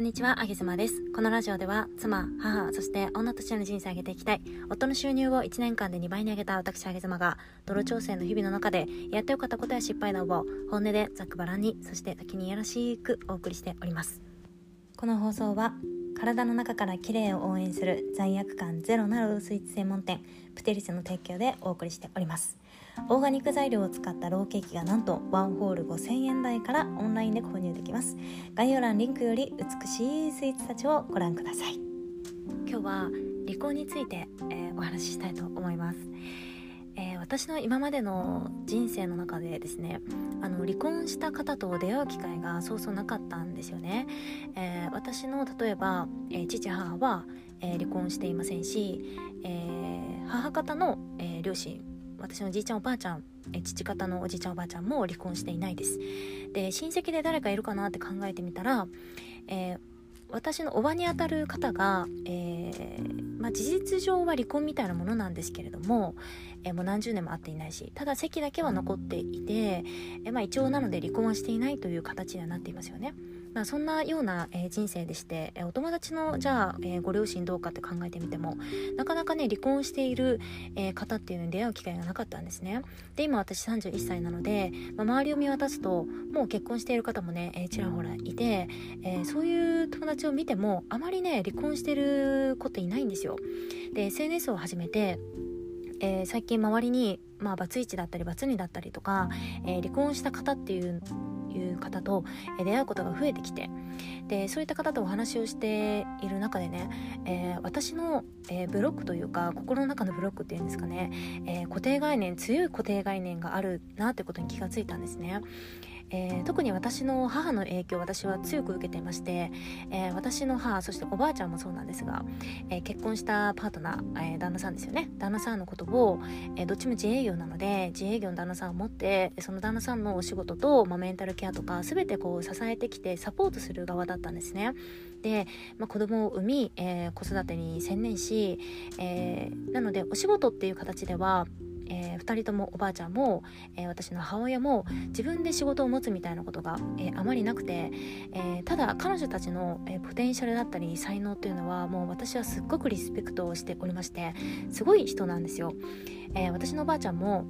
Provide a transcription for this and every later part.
こんにちは、あげずまです。このラジオでは、妻、母、そして女としての人生を上げていきたい、夫の収入を1年間で2倍に上げた私、あげずまが、泥調整の日々の中で、やってよかったことや失敗談を、本音でざっくばらんに、そして先にやらしくお送りしております。この放送は、体の中から綺麗を応援する罪悪感ゼロなるスイーツ専門店、プテリスの提供でお送りしております。オーガニック材料を使ったローケーキがなんとワンホール5000円台からオンラインで購入できます。概要欄リンクより美しいスイーツたちをご覧ください。今日は離婚について、えー、お話ししたいと思います、私の今までの人生の中でですねあの離婚した方と出会う機会がそうそうなかったんですよね、えー、私の例えば、えー、父母は、え離婚していませんし、え母方の、え両親私のじいちゃんおばあちゃんえ父方のおじいちゃんおばあちゃんも離婚していないです。で親戚で誰かいるかなって考えてみたら、えー、私のおばにあたる方が、えー、まあ、事実上は離婚みたいなものなんですけれども、えー、もう何十年も会っていないしただ席だけは残っていて、えまあ、一応なので離婚はしていないという形にはなっていますよね。まあ、そんなような、えー、人生でして、えー、お友達のじゃあ、えー、ご両親どうかって考えてみてもなかなかね離婚している、え方っていうのに出会う機会がなかったんですね。で今私31歳なので、まあ、周りを見渡すともう結婚している方もね、えちらほらいて、えそういう友達を見てもあまりね離婚してる子っていないんですよ。で SNS を始めてえー、最近周りに、まあ、バツイチだったりバツ2だったりとか、えー、離婚した方っていういう方と出会うことが増えてきてでそういった方とお話をしている中でね、えー、私の、えー、ブロックというか心の中のブロックっていうんですかね、えー、固定概念強い固定概念があるなってことに気がついたんですね。えー、特に私の母の影響私は強く受けていまして、えー、私の母そしておばあちゃんもそうなんですが、えー、結婚したパートナー、え旦那さんですよね旦那さんのことを、えどっちも自営業なので自営業の旦那さんを持ってその旦那さんのお仕事と、まあ、メンタルケアとか全てこう支えてきてサポートする側だったんですね。で、まあ、子供を産み、え子育てに専念し、えなのでお仕事っていう形ではえー、2人ともおばあちゃんも、えー、私の母親も自分で仕事を持つみたいなことが、えー、あまりなくて、えただ彼女たちの、えポテンシャルだったり才能っていうのはもう私はすっごくリスペクトをしておりましてすごい人なんですよ。え私のおばあちゃんも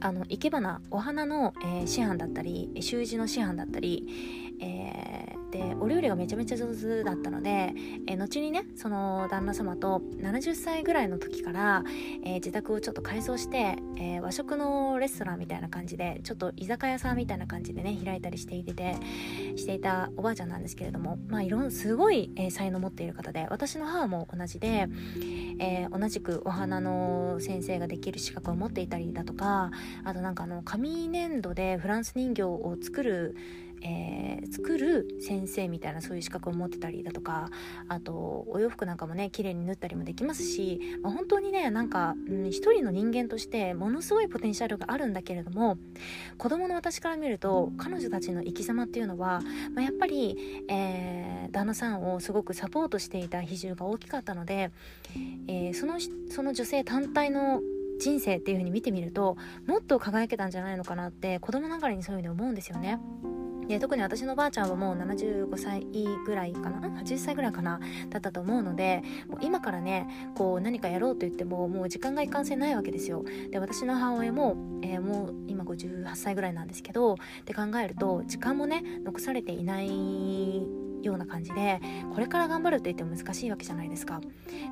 あの生け花お花の、え師範だったり習字の師範だったり、えでお料理がめちゃめちゃ上手だったので、えー、後にねその旦那様と70歳ぐらいの時から、えー、自宅をちょっと改装して、えー、和食のレストランみたいな感じでちょっと居酒屋さんみたいな感じでね開いたりしていててしていたおばあちゃんなんですけれどもまあいろんなすごい、え才能を持っている方で私の母も同じで、え同じくお花の先生ができる資格を持っていたりだとかあとなんかあの紙粘土でフランス人形を作るえー、作る先生みたいなそういう資格を持ってたりだとかあとお洋服なんかもね綺麗に縫ったりもできますし、まあ、本当にねなんか、うん、一人の人間としてものすごいポテンシャルがあるんだけれども子供の私から見ると彼女たちの生き様っていうのは、まあ、やっぱり、えー、旦那さんをすごくサポートしていた比重が大きかったので、えー、そのその女性単体の人生っていう風に見てみるともっと輝けたんじゃないのかなって子供ながらにそういうふうに思うんですよね。で特に私のばあちゃんはもう75歳ぐらいかな？80歳ぐらいかな？だったと思うのでもう今からねこう何かやろうと言ってももう時間が一貫性ないわけですよ。で私の母親も、えー、もう今58歳ぐらいなんですけどって考えると時間もね残されていないような感じでこれから頑張るって言っても難しいわけじゃないですか。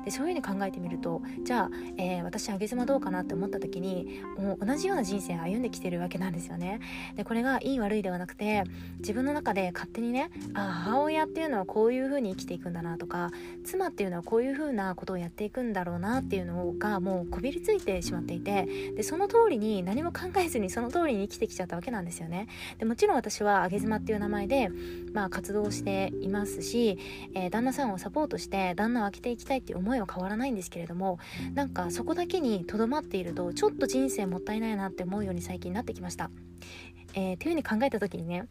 でそういう風に考えてみるとじゃあ、えー、私上げ妻どうかなって思った時にもう同じような人生歩んできてるわけなんですよね。でこれがいい悪いではなくて自分の中で勝手にねあ母親っていうのはこういう風に生きていくんだなとか妻っていうのはこういう風なことをやっていくんだろうなっていうのがもうこびりついてしまっていてでその通りに何も考えずにその通りに生きてきちゃったわけなんですよね。でもちろん私は上げ妻っていう名前で、まあ、活動していますし、えー、旦那さんをサポートして旦那を開けていきたいっていう思いは変わらないんですけれどもなんかそこだけにとどまっているとちょっと人生もったいないなって思うように最近なってきました。えー、っていうふうに考えた時にね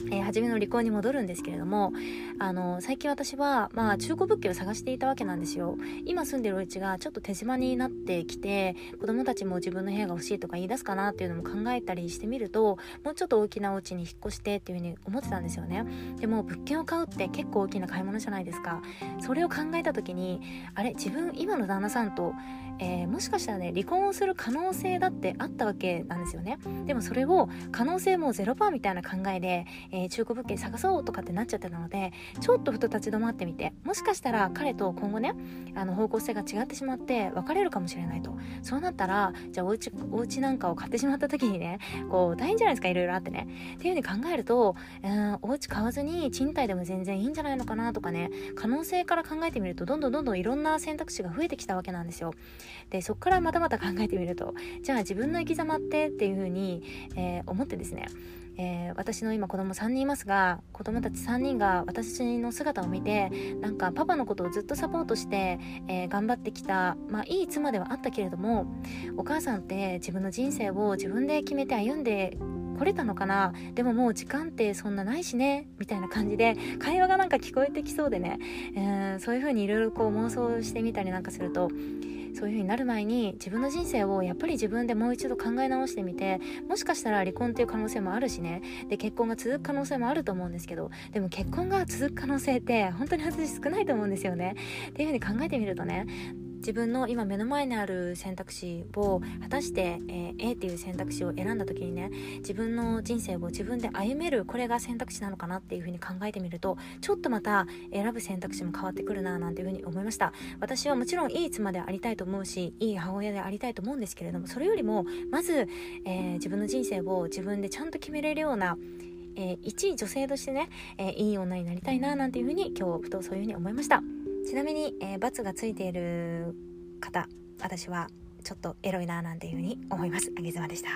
えー、初めの離婚に戻るんですけれどもあの最近私は、まあ、中古物件を探していたわけなんですよ。今住んでるお家がちょっと手狭になってきて子供たちも自分の部屋が欲しいとか言い出すかなっていうのも考えたりしてみるともうちょっと大きなお家に引っ越してっていうふうに思ってたんですよね。でも物件を買うって結構大きな買い物じゃないですか。それを考えた時にあれ自分今の旦那さんと、えー、もしかしたらね離婚をする可能性だってあったわけなんですよね。でもそれを可能性も0%みたいな考えでえー、中古物件探そうとかってなっちゃってたのでちょっとふと立ち止まってみてもしかしたら彼と今後ねあの方向性が違ってしまって別れるかもしれないと。そうなったらじゃあお家お家なんかを買ってしまった時にねこう大変じゃないですかいろいろあってね。っていう風に考えると、うん、お家買わずに賃貸でも全然いいんじゃないのかなとかね可能性から考えてみるとどんどんどんどんいろんな選択肢が増えてきたわけなんですよ。でそこからまたまた考えてみるとじゃあ自分の生き様ってっていう風に、えー、思ってですねえー、私の今子供3人いますが子供たち3人が私の姿を見てなんかパパのことをずっとサポートして、えー、頑張ってきた、まあ、いい妻ではあったけれどもお母さんって自分の人生を自分で決めて歩んで来れたのかな？でももう時間ってそんなないしねみたいな感じで会話がなんか聞こえてきそうでね、えー、そういう風にいろいろ妄想してみたりなんかするとそういう風になる前に自分の人生をやっぱり自分でもう一度考え直してみてもしかしたら離婚っていう可能性もあるしね。で結婚が続く可能性もあると思うんですけどでも結婚が続く可能性って本当に私少ないと思うんですよね。っていう風に考えてみるとね自分の今目の前にある選択肢を果たして、えー、A っていう選択肢を選んだ時にね自分の人生を自分で歩めるこれが選択肢なのかなっていうふうに考えてみるとちょっとまた選ぶ選択肢も変わってくるななんていうふうに思いました私はもちろんいい妻でありたいと思うしいい母親でありたいと思うんですけれどもそれよりもまず、えー、自分の人生を自分でちゃんと決めれるようなえー、一女性としてね、えー、いい女になりたいななんていうふうに今日ふとそういうふうに思いました。ちなみに、えー、×がついている方私はちょっとエロいななんていうふうに思います。あげずまでした。